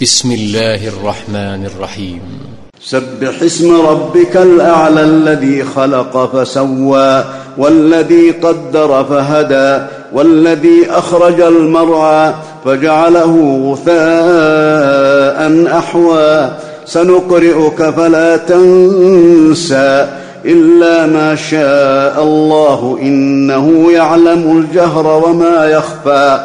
بسم الله الرحمن الرحيم. سبح اسم ربك الأعلى الذي خلق فسوى والذي قدر فهدى والذي أخرج المرعى فجعله غثاء أحوى. سنقرئك فلا تنسى إلا ما شاء الله إنه يعلم الجهر وما يخفى.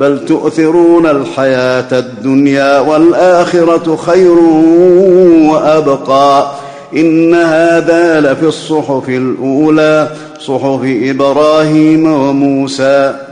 بل تؤثرون الحياة الدنيا والآخرة خير وأبقى. إن هذا لفي الصحف الأولى صحف إبراهيم وموسى.